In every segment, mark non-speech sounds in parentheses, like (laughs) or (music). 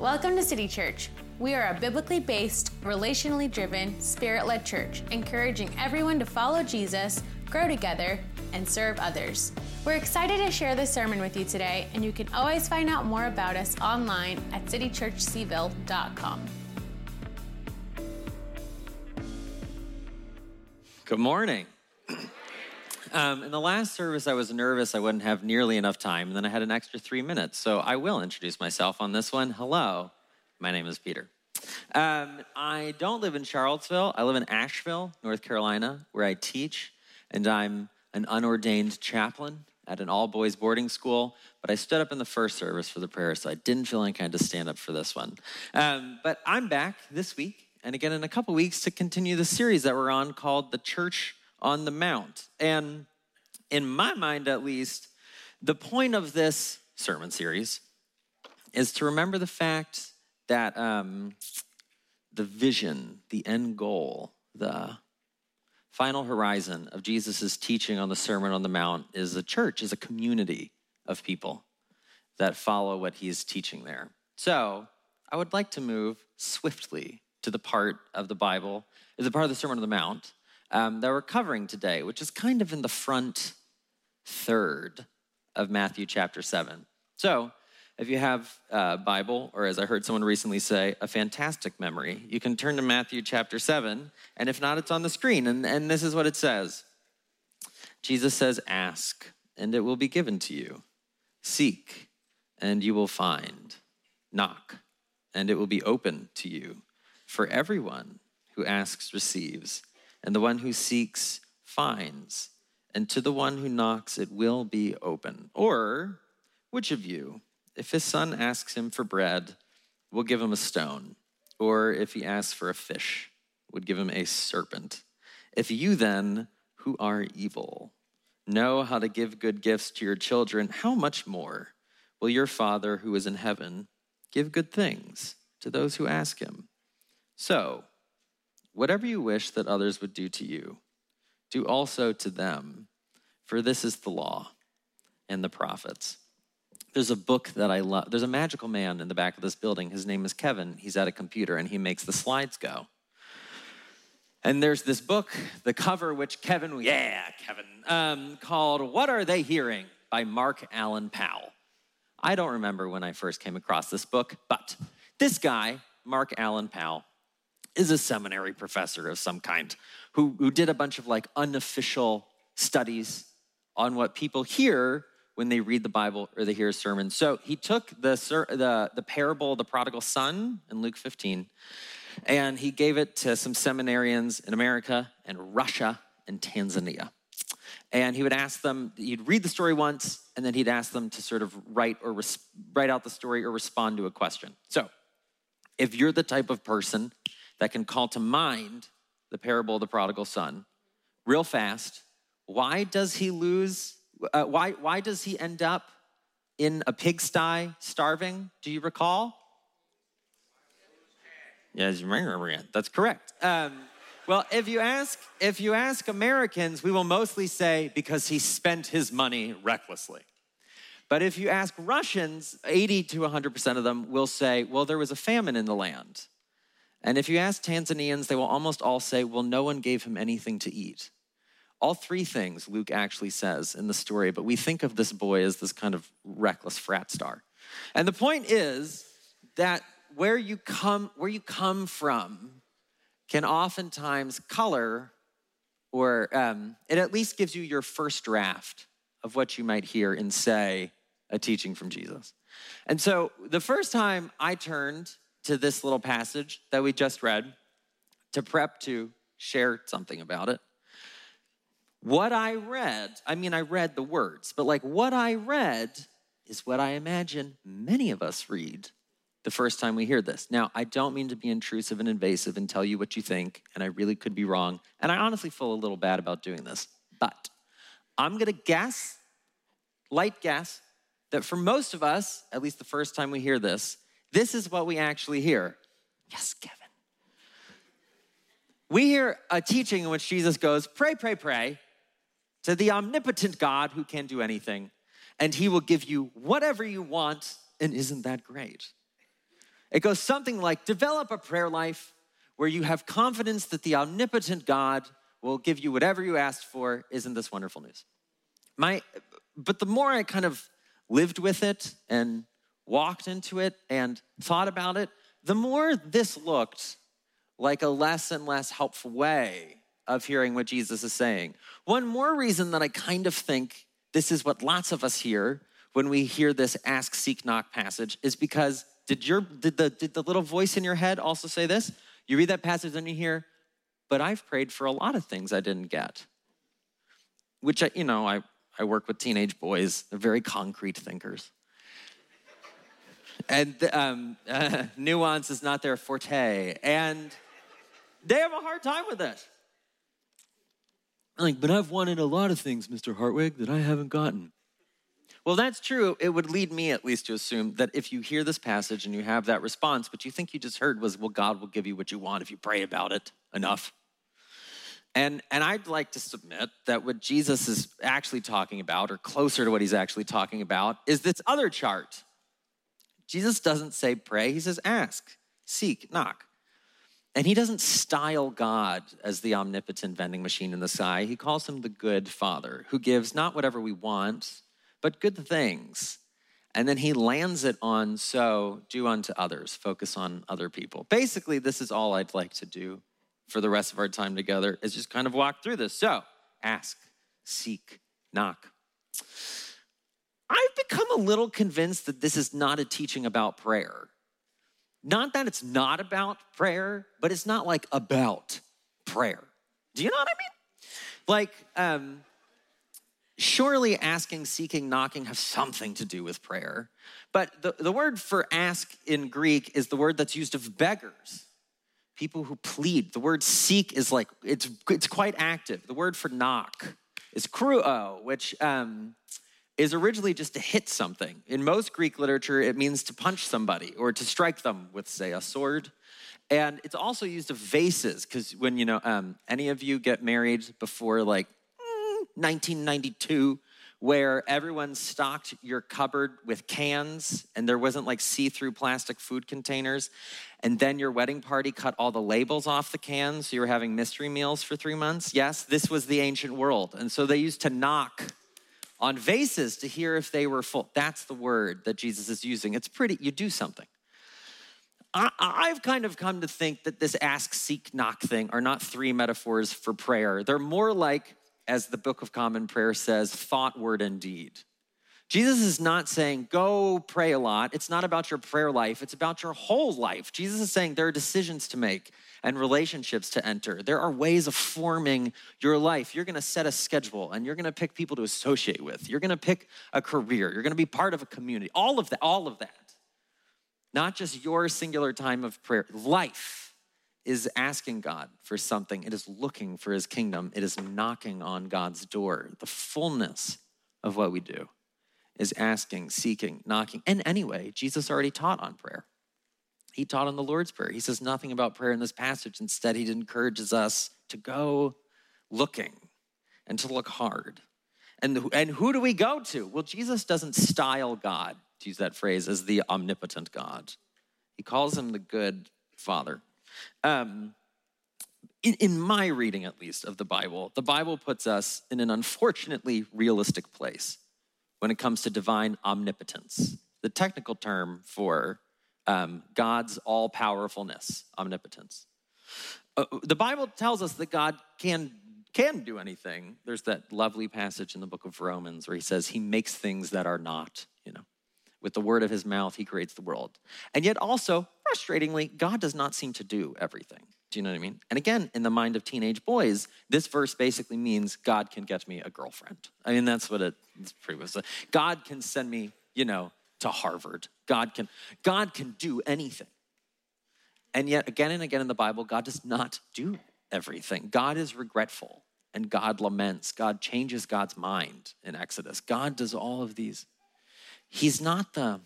Welcome to City Church. We are a biblically based, relationally driven, spirit led church, encouraging everyone to follow Jesus, grow together, and serve others. We're excited to share this sermon with you today, and you can always find out more about us online at citychurchcville.com. Good morning. Um, in the last service, I was nervous I wouldn't have nearly enough time, and then I had an extra three minutes. So I will introduce myself on this one. Hello, my name is Peter. Um, I don't live in Charlottesville. I live in Asheville, North Carolina, where I teach, and I'm an unordained chaplain at an all boys boarding school. But I stood up in the first service for the prayer, so I didn't feel like I had to stand up for this one. Um, but I'm back this week and again in a couple weeks to continue the series that we're on called The Church on the Mount. And in my mind, at least, the point of this sermon series is to remember the fact that um, the vision, the end goal, the final horizon of Jesus' teaching on the Sermon on the Mount is a church, is a community of people that follow what he's teaching there. So I would like to move swiftly to the part of the Bible, is the part of the Sermon on the Mount um, that we're covering today, which is kind of in the front third of Matthew chapter 7. So, if you have a Bible, or as I heard someone recently say, a fantastic memory, you can turn to Matthew chapter 7, and if not, it's on the screen. And, and this is what it says Jesus says, Ask, and it will be given to you. Seek, and you will find. Knock, and it will be open to you. For everyone who asks receives and the one who seeks finds, and to the one who knocks it will be open. Or, which of you, if his son asks him for bread, will give him a stone? Or if he asks for a fish, would give him a serpent? If you then, who are evil, know how to give good gifts to your children, how much more will your Father who is in heaven give good things to those who ask him? So, Whatever you wish that others would do to you, do also to them, for this is the law and the prophets. There's a book that I love. There's a magical man in the back of this building. His name is Kevin. He's at a computer and he makes the slides go. And there's this book, the cover, which Kevin, yeah, Kevin, um, called What Are They Hearing by Mark Allan Powell. I don't remember when I first came across this book, but this guy, Mark Allan Powell, is a seminary professor of some kind who, who did a bunch of like unofficial studies on what people hear when they read the Bible or they hear a sermon. So he took the, the, the parable of the prodigal son in Luke 15 and he gave it to some seminarians in America and Russia and Tanzania. And he would ask them, he'd read the story once, and then he'd ask them to sort of write or res- write out the story or respond to a question. So, if you're the type of person that can call to mind the parable of the prodigal son real fast. Why does he lose? Uh, why, why does he end up in a pigsty starving? Do you recall? Yes, that's correct. Um, well, if you ask if you ask Americans, we will mostly say because he spent his money recklessly. But if you ask Russians, 80 to 100% of them will say, well, there was a famine in the land. And if you ask Tanzanians, they will almost all say, well, no one gave him anything to eat. All three things Luke actually says in the story, but we think of this boy as this kind of reckless frat star. And the point is that where you come, where you come from can oftentimes color or um, it at least gives you your first draft of what you might hear and say, a teaching from Jesus. And so the first time I turned to this little passage that we just read to prep to share something about it. What I read, I mean, I read the words, but like what I read is what I imagine many of us read the first time we hear this. Now, I don't mean to be intrusive and invasive and tell you what you think, and I really could be wrong. And I honestly feel a little bad about doing this. But I'm gonna guess, light guess, that for most of us, at least the first time we hear this, this is what we actually hear. Yes, Kevin. We hear a teaching in which Jesus goes, Pray, pray, pray to the omnipotent God who can do anything, and he will give you whatever you want. And isn't that great? It goes something like develop a prayer life where you have confidence that the omnipotent God will give you whatever you asked for. Isn't this wonderful news? My, but the more I kind of lived with it and walked into it and thought about it, the more this looked like a less and less helpful way of hearing what Jesus is saying. One more reason that I kind of think this is what lots of us hear when we hear this ask, seek, knock passage is because did, your, did, the, did the little voice in your head also say this? You read that passage and you hear, but I've prayed for a lot of things I didn't get. Which, I, you know, I, I work with teenage boys, they're very concrete thinkers. And um, uh, (laughs) nuance is not their forte. And they have a hard time with it. Like, but I've wanted a lot of things, Mr. Hartwig, that I haven't gotten. Well, that's true. It would lead me at least to assume that if you hear this passage and you have that response, but you think you just heard was, well, God will give you what you want if you pray about it enough. And, and I'd like to submit that what Jesus is actually talking about, or closer to what he's actually talking about, is this other chart. Jesus doesn't say pray, he says ask, seek, knock. And he doesn't style God as the omnipotent vending machine in the sky. He calls him the good father who gives not whatever we want, but good things. And then he lands it on so do unto others, focus on other people. Basically, this is all I'd like to do for the rest of our time together is just kind of walk through this. So ask, seek, knock. I've become a little convinced that this is not a teaching about prayer. Not that it's not about prayer, but it's not like about prayer. Do you know what I mean? Like, um, surely asking, seeking, knocking have something to do with prayer. But the, the word for ask in Greek is the word that's used of beggars, people who plead. The word seek is like, it's, it's quite active. The word for knock is kruo, which um, is originally just to hit something. In most Greek literature, it means to punch somebody or to strike them with, say, a sword. And it's also used of vases, because when, you know, um, any of you get married before like 1992 where everyone stocked your cupboard with cans and there wasn't like see through plastic food containers. And then your wedding party cut all the labels off the cans, so you were having mystery meals for three months. Yes, this was the ancient world. And so they used to knock on vases to hear if they were full. That's the word that Jesus is using. It's pretty, you do something. I, have kind of come to think that this ask, seek, knock thing are not three metaphors for prayer. They're more like as the Book of Common Prayer says, thought, word, and deed. Jesus is not saying, go pray a lot. It's not about your prayer life, it's about your whole life. Jesus is saying there are decisions to make and relationships to enter. There are ways of forming your life. You're gonna set a schedule and you're gonna pick people to associate with. You're gonna pick a career. You're gonna be part of a community. All of that, all of that. Not just your singular time of prayer, life is asking God for something, it is looking for his kingdom, it is knocking on God's door. The fullness of what we do is asking, seeking, knocking. And anyway, Jesus already taught on prayer. He taught on the Lord's Prayer. He says nothing about prayer in this passage. Instead, he encourages us to go looking and to look hard. And, and who do we go to? Well, Jesus doesn't style God, to use that phrase, as the omnipotent God. He calls him the good Father. Um, in, in my reading, at least, of the Bible, the Bible puts us in an unfortunately realistic place when it comes to divine omnipotence, the technical term for um, God's all powerfulness, omnipotence. Uh, the Bible tells us that God can can do anything. There's that lovely passage in the book of Romans where he says he makes things that are not, you know. With the word of his mouth, he creates the world. And yet, also, frustratingly, God does not seem to do everything. Do you know what I mean? And again, in the mind of teenage boys, this verse basically means God can get me a girlfriend. I mean, that's what it, it's pretty much. God can send me, you know, to Harvard. God can, God can do anything. And yet, again and again in the Bible, God does not do everything. God is regretful and God laments. God changes God's mind in Exodus. God does all of these He's not the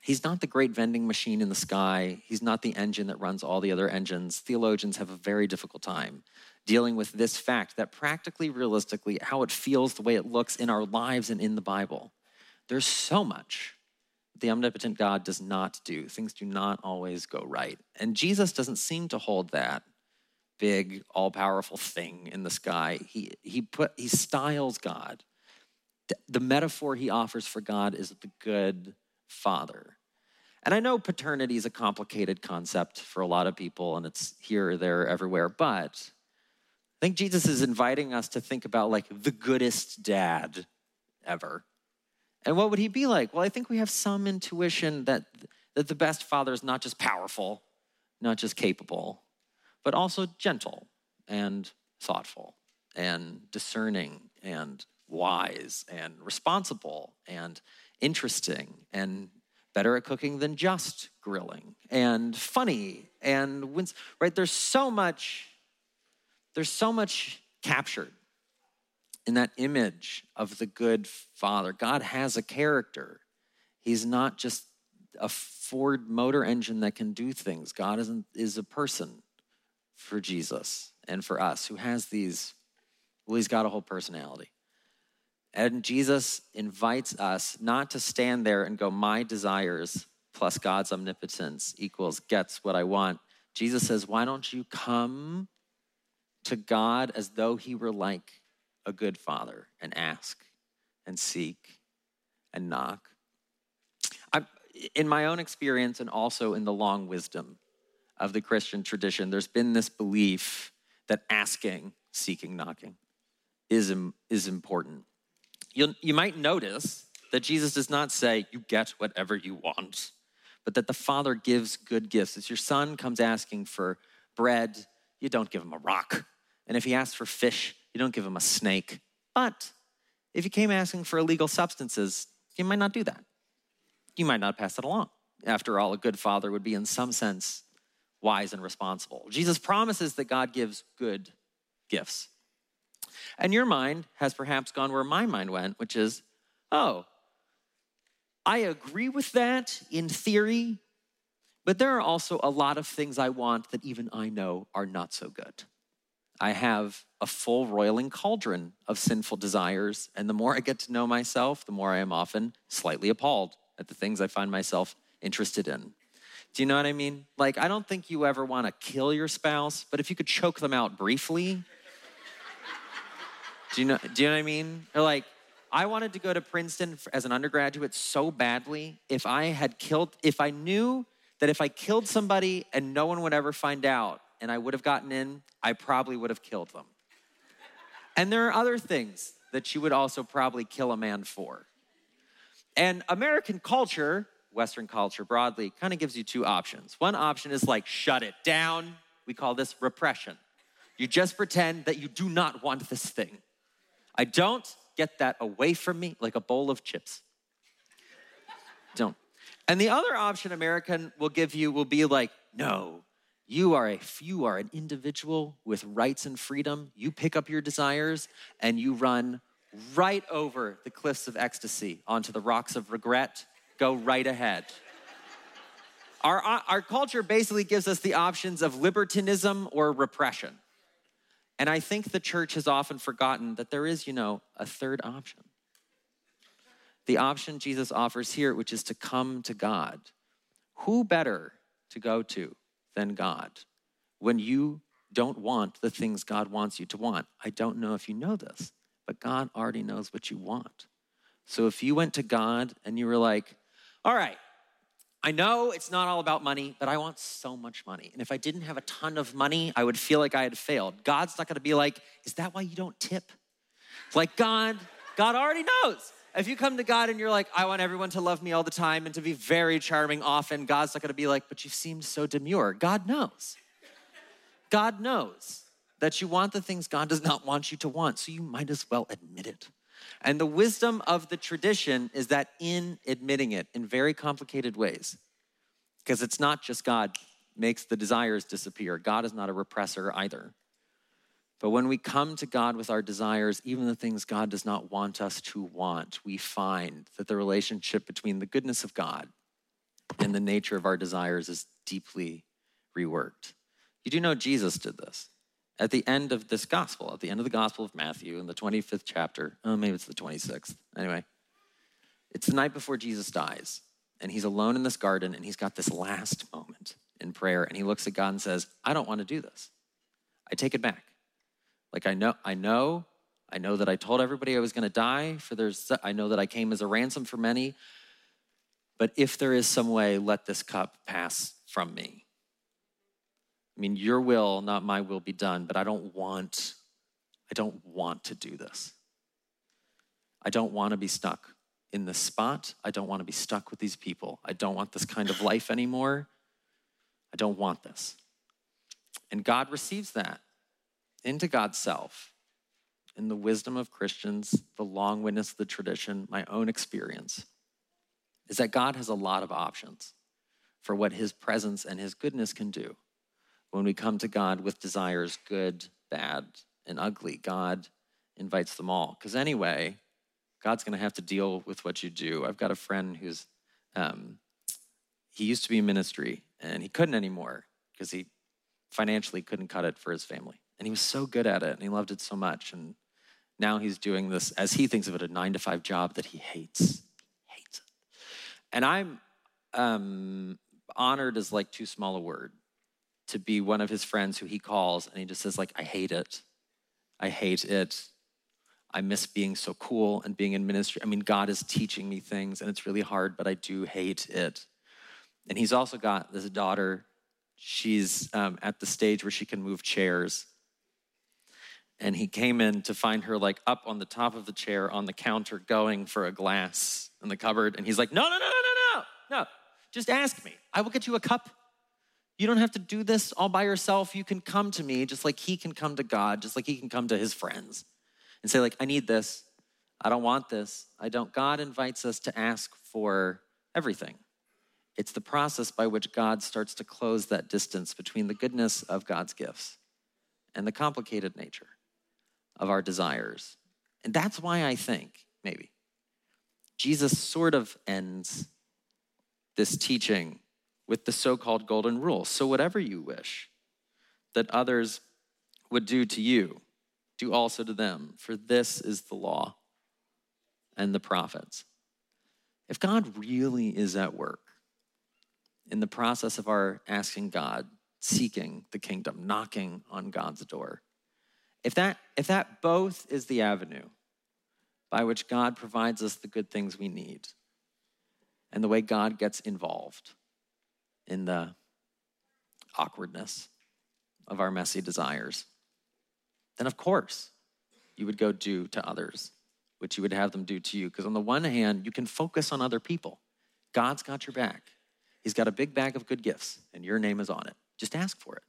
He's not the great vending machine in the sky. He's not the engine that runs all the other engines. Theologians have a very difficult time dealing with this fact that practically, realistically, how it feels, the way it looks in our lives and in the Bible. There's so much the omnipotent God does not do. Things do not always go right. And Jesus doesn't seem to hold that big, all powerful thing in the sky. He, he, put, he styles God. The, metaphor he offers for God is the good father. And I know paternity is a complicated concept for a lot of people, and it's here, there, everywhere, but I think Jesus is inviting us to think about like the goodest dad ever. And what would he be like? Well, I think we have some intuition that, that the best father is not just powerful, not just capable, but also gentle and thoughtful and discerning and wise and responsible and interesting and better at cooking than just grilling and funny and wins right there's so much there's so much captured in that image of the good father. God has a character. He's not just a Ford motor engine that can do things. God is, is a person for Jesus and for us who has these, well, he's got a whole personality. And Jesus invites us not to stand there and go, my desires plus God's omnipotence equals gets what I want. Jesus says, why don't you come to God as though he were like a good father and ask and seek and knock. I, in my own experience and also in the long wisdom of the Christian tradition, there's been this belief that asking, seeking, knocking is, is important. you you might notice that Jesus does not say, You get whatever you want, but that the Father gives good gifts. If your son comes asking for bread, you don't give him a rock. And if he asks for fish, you don't give him a snake. But if he came asking for illegal substances, you might not do that. You might not pass it along. After all, a good father would be, in some sense, wise and responsible. Jesus promises that God gives good gifts. And your mind has perhaps gone where my mind went, which is, oh, I agree with that in theory, but there are also a lot of things I want that even I know are not so good. I have a full roiling cauldron of sinful desires. And the more I get to know myself, the more I am often slightly appalled at the things I find myself interested in. Do you know what I mean? Like, I don't think you ever want to kill your spouse, but if you could choke them out briefly, do you know? Do you know what I mean? Or like, I wanted to go to Princeton as an undergraduate so badly. If I had killed, if I knew that if I killed somebody and no one would ever find out, and I would have gotten in, I probably would have killed them. And there are other things that you would also probably kill a man for. And American culture, Western culture broadly, kind of gives you two options. One option is like, shut it down. We call this repression. You just pretend that you do not want this thing. I don't get that away from me like a bowl of chips. Don't. And the other option American will give you will be like, no, you are, a, you are an individual with rights and freedom. You pick up your desires and you run right over the cliffs of ecstasy onto the rocks of regret. Go right ahead. Our, uh, our culture basically gives us the options of libertinism or repression. And I think the church has often forgotten that there is, you know, a third option. The option Jesus offers here, which is to come to God. Who better to go to than God when you don't want the things God wants you to want. I don't know if you know this, but God already knows what you want. So if you went to God and you were like, all right, I know it's not all about money, but I want so much money. And if I didn't have a ton of money, I would feel like I had failed. God's not gonna be like, is that why you don't tip? Like, God, God already knows. If you come to God and you're like, I want everyone to love me all the time and to be very charming often, God's not gonna be like, but you seemed so demure. God knows. God knows that you want the things God does not want you to want, so you might as well admit it. And the wisdom of the tradition is that in admitting it in very complicated ways, because it's not just God makes the desires disappear, God is not a repressor either. But when we come to God with our desires, even the things God does not want us to want, we find that the relationship between the goodness of God and the nature of our desires is deeply reworked. You do know Jesus did this. At the end of this gospel, at the end of the gospel of Matthew, in the 25th chapter, oh, maybe it's the 26th. Anyway, it's the night before Jesus dies. and he's alone in this garden and he's got this last moment in prayer and he looks at God and says, I don't want to do this. I take it back. Like I know, I know, I know that I told everybody I was going to die for there's I know that I came as a ransom for many. But if there is some way, let this cup pass from me. I mean, your will, not my will, be done, but I don't want, I don't want to do this. I don't want to be stuck in this spot. I don't want to be stuck with these people. I don't want this kind of life anymore. I don't want this. And God receives that into God's self in the wisdom of Christians, the long witness of the tradition, my own experience, is that God has a lot of options for what his presence and his goodness can do. When we come to God with desires, good, bad, and ugly, God invites them all. Because anyway, God's going to have to deal with what you do. I've got a friend who's, um, he used to be in ministry and he couldn't anymore because he financially couldn't cut it for his family. And he was so good at it and he loved it so much. And now he's doing this, as he thinks of it, a nine to five job that he hates. Hates it. And I'm um, honored is like too small a word to be one of his friends who he calls and he just says, like, I hate it. I hate it. I miss being so cool and being in ministry. I mean, God is teaching me things and it's really hard, but I do hate it. And he's also got this daughter. She's um, at the stage where she can move chairs. And he came in to find her like up on the top of the chair on the counter going for a glass in the cupboard. And he's like, no, no, no, no, no, no, no. Just ask me. I will get you a cup. You don't have to do this all by yourself. You can come to me just like he can come to God, just like he can come to his friends and say, like, I need this. I don't want this. I don't. God invites us to ask for everything. It's the process by which God starts to close that distance between the goodness of God's gifts and the complicated nature of our desires. And that's why I think, maybe, Jesus sort of ends this teaching with the so called golden rule. So, whatever you wish that others would do to you, do also to them, for this is the law and the prophets. If God really is at work in the process of our asking God, seeking the kingdom, knocking on God's door, if that, if that both is the avenue by which God provides us the good things we need, and the way God gets involved in the awkwardness of our messy desires, then of course you would go do to others what you would have them do to you. Because on the one hand, you can focus on other people. God's got your back. He's got a big bag of good gifts, and your name is on it. Just ask for it.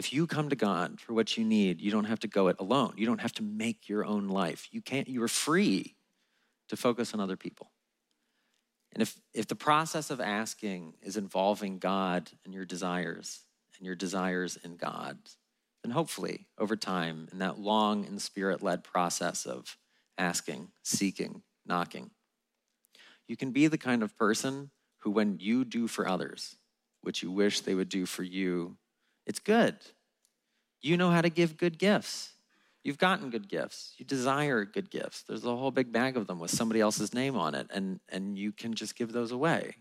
If you come to God for what you need, you don't have to go it alone. You don't have to make your own life. You can't, you are free to focus on other people. And if, if the process of asking is involving God and your desires, and your desires in God, then hopefully over time, in that long and spirit led process of asking, seeking, knocking, you can be the kind of person who, when you do for others what you wish they would do for you, it's good. You know how to give good gifts. You've gotten good gifts. You desire good gifts. There's a whole big bag of them with somebody else's name on it, and, and you can just give those away.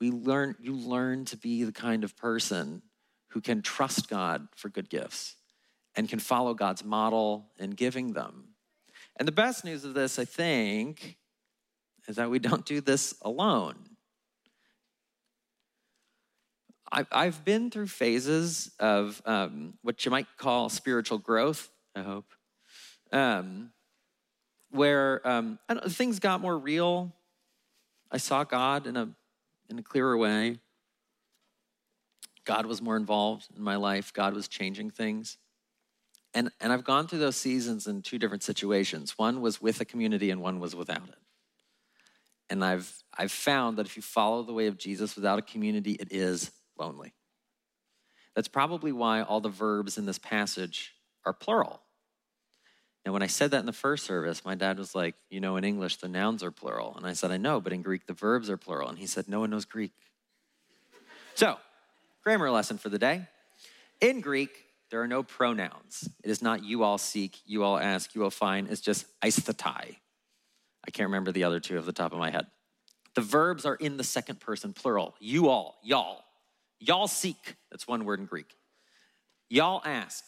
We learn, you learn to be the kind of person who can trust God for good gifts and can follow God's model in giving them. And the best news of this, I think, is that we don't do this alone. I've been through phases of um, what you might call spiritual growth, I hope, um, where um, things got more real. I saw God in a, in a clearer way. God was more involved in my life. God was changing things. And, and I've gone through those seasons in two different situations. One was with a community and one was without it. And I've, I've found that if you follow the way of Jesus without a community, it is lonely. That's probably why all the verbs in this passage are plural. Now, when I said that in the first service, my dad was like, You know, in English, the nouns are plural. And I said, I know, but in Greek, the verbs are plural. And he said, No one knows Greek. So, Grammar lesson for the day. In Greek, there are no pronouns. It is not you all seek, you all ask, you all find. It's just aisthetai. I can't remember the other two off the top of my head. The verbs are in the second person plural. You all, y'all. Y'all seek. That's one word in Greek. Y'all ask.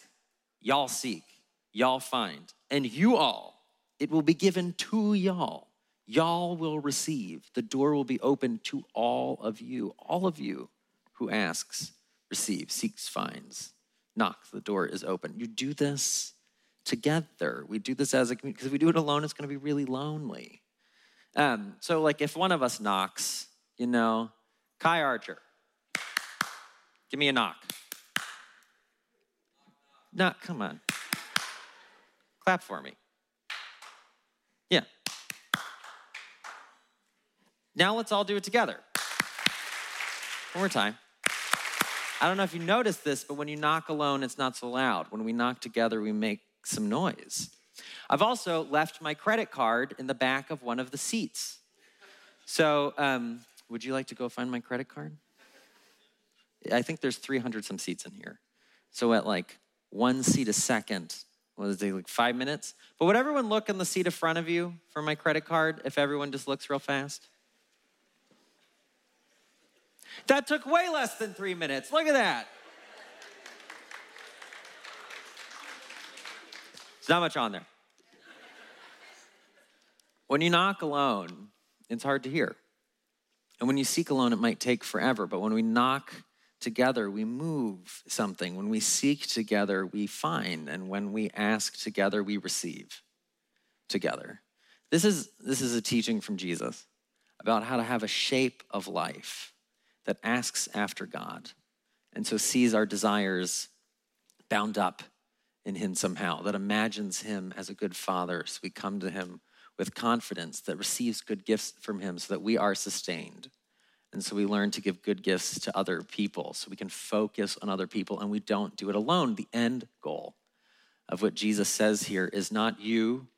Y'all seek. Y'all find. And you all, it will be given to y'all. Y'all will receive. The door will be open to all of you. All of you who asks, receives, seeks, finds, knocks. The door is open. You do this together. We do this as a community because if we do it alone, it's going to be really lonely. Um, so, like, if one of us knocks, you know, Kai Archer, give me a knock. No, come on. Clap for me. Yeah. Now let's all do it together. One more time. I don't know if you noticed this, but when you knock alone, it's not so loud. When we knock together, we make some noise. I've also left my credit card in the back of one of the seats. So, um, would you like to go find my credit card? I think there's 300 some seats in here. So, at like one seat a second, what is it, like five minutes? But would everyone look in the seat in front of you for my credit card if everyone just looks real fast? That took way less than three minutes. Look at that. There's not much on there. When you knock alone, it's hard to hear. And when you seek alone, it might take forever. But when we knock together, we move something. When we seek together, we find. And when we ask together, we receive together. This is, this is a teaching from Jesus about how to have a shape of life that asks after God and so sees our desires bound up in Him somehow, that imagines Him as a good Father. So we come to Him with confidence that receives good gifts from Him so that we are sustained. And so we learn to give good gifts to other people so we can focus on other people and we don't do it alone. The end goal of what Jesus says here is not you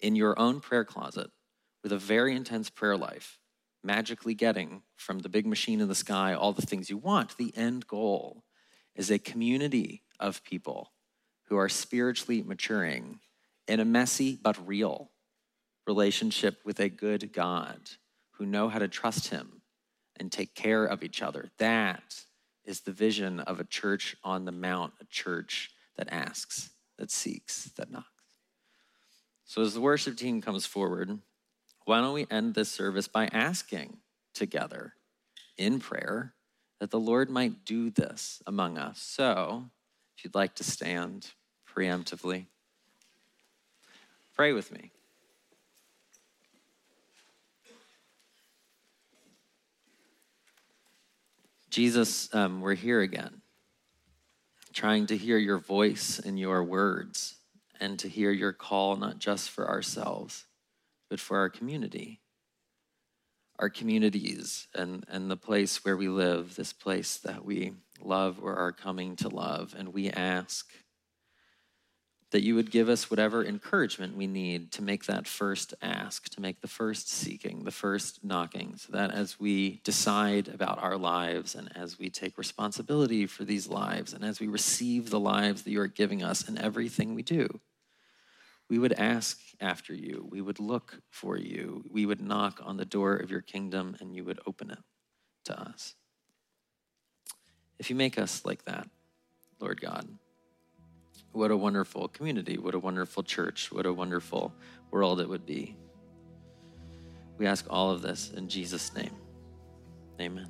in your own prayer closet with a very intense prayer life, magically getting from the big machine in the sky all the things you want. The end goal is a community of people who are spiritually maturing in a messy but real relationship with a good God who know how to trust Him and take care of each other. That is the vision of a church on the mount, a church that asks, that seeks, that knocks. So, as the worship team comes forward, why don't we end this service by asking together in prayer that the Lord might do this among us? So, if you'd like to stand preemptively, pray with me. Jesus, um, we're here again, trying to hear your voice and your words, and to hear your call not just for ourselves, but for our community, our communities, and, and the place where we live, this place that we love or are coming to love. And we ask that you would give us whatever encouragement we need to make that first ask, to make the first seeking, the first knocking, so that as we decide about our lives and as we take responsibility for these lives and as we receive the lives that you are giving us in everything we do, we would ask after you, we would look for you, we would knock on the door of your kingdom and you would open it to us. If you make us like that, Lord God, what a wonderful community. What a wonderful church. What a wonderful world it would be. We ask all of this in Jesus' name. Amen.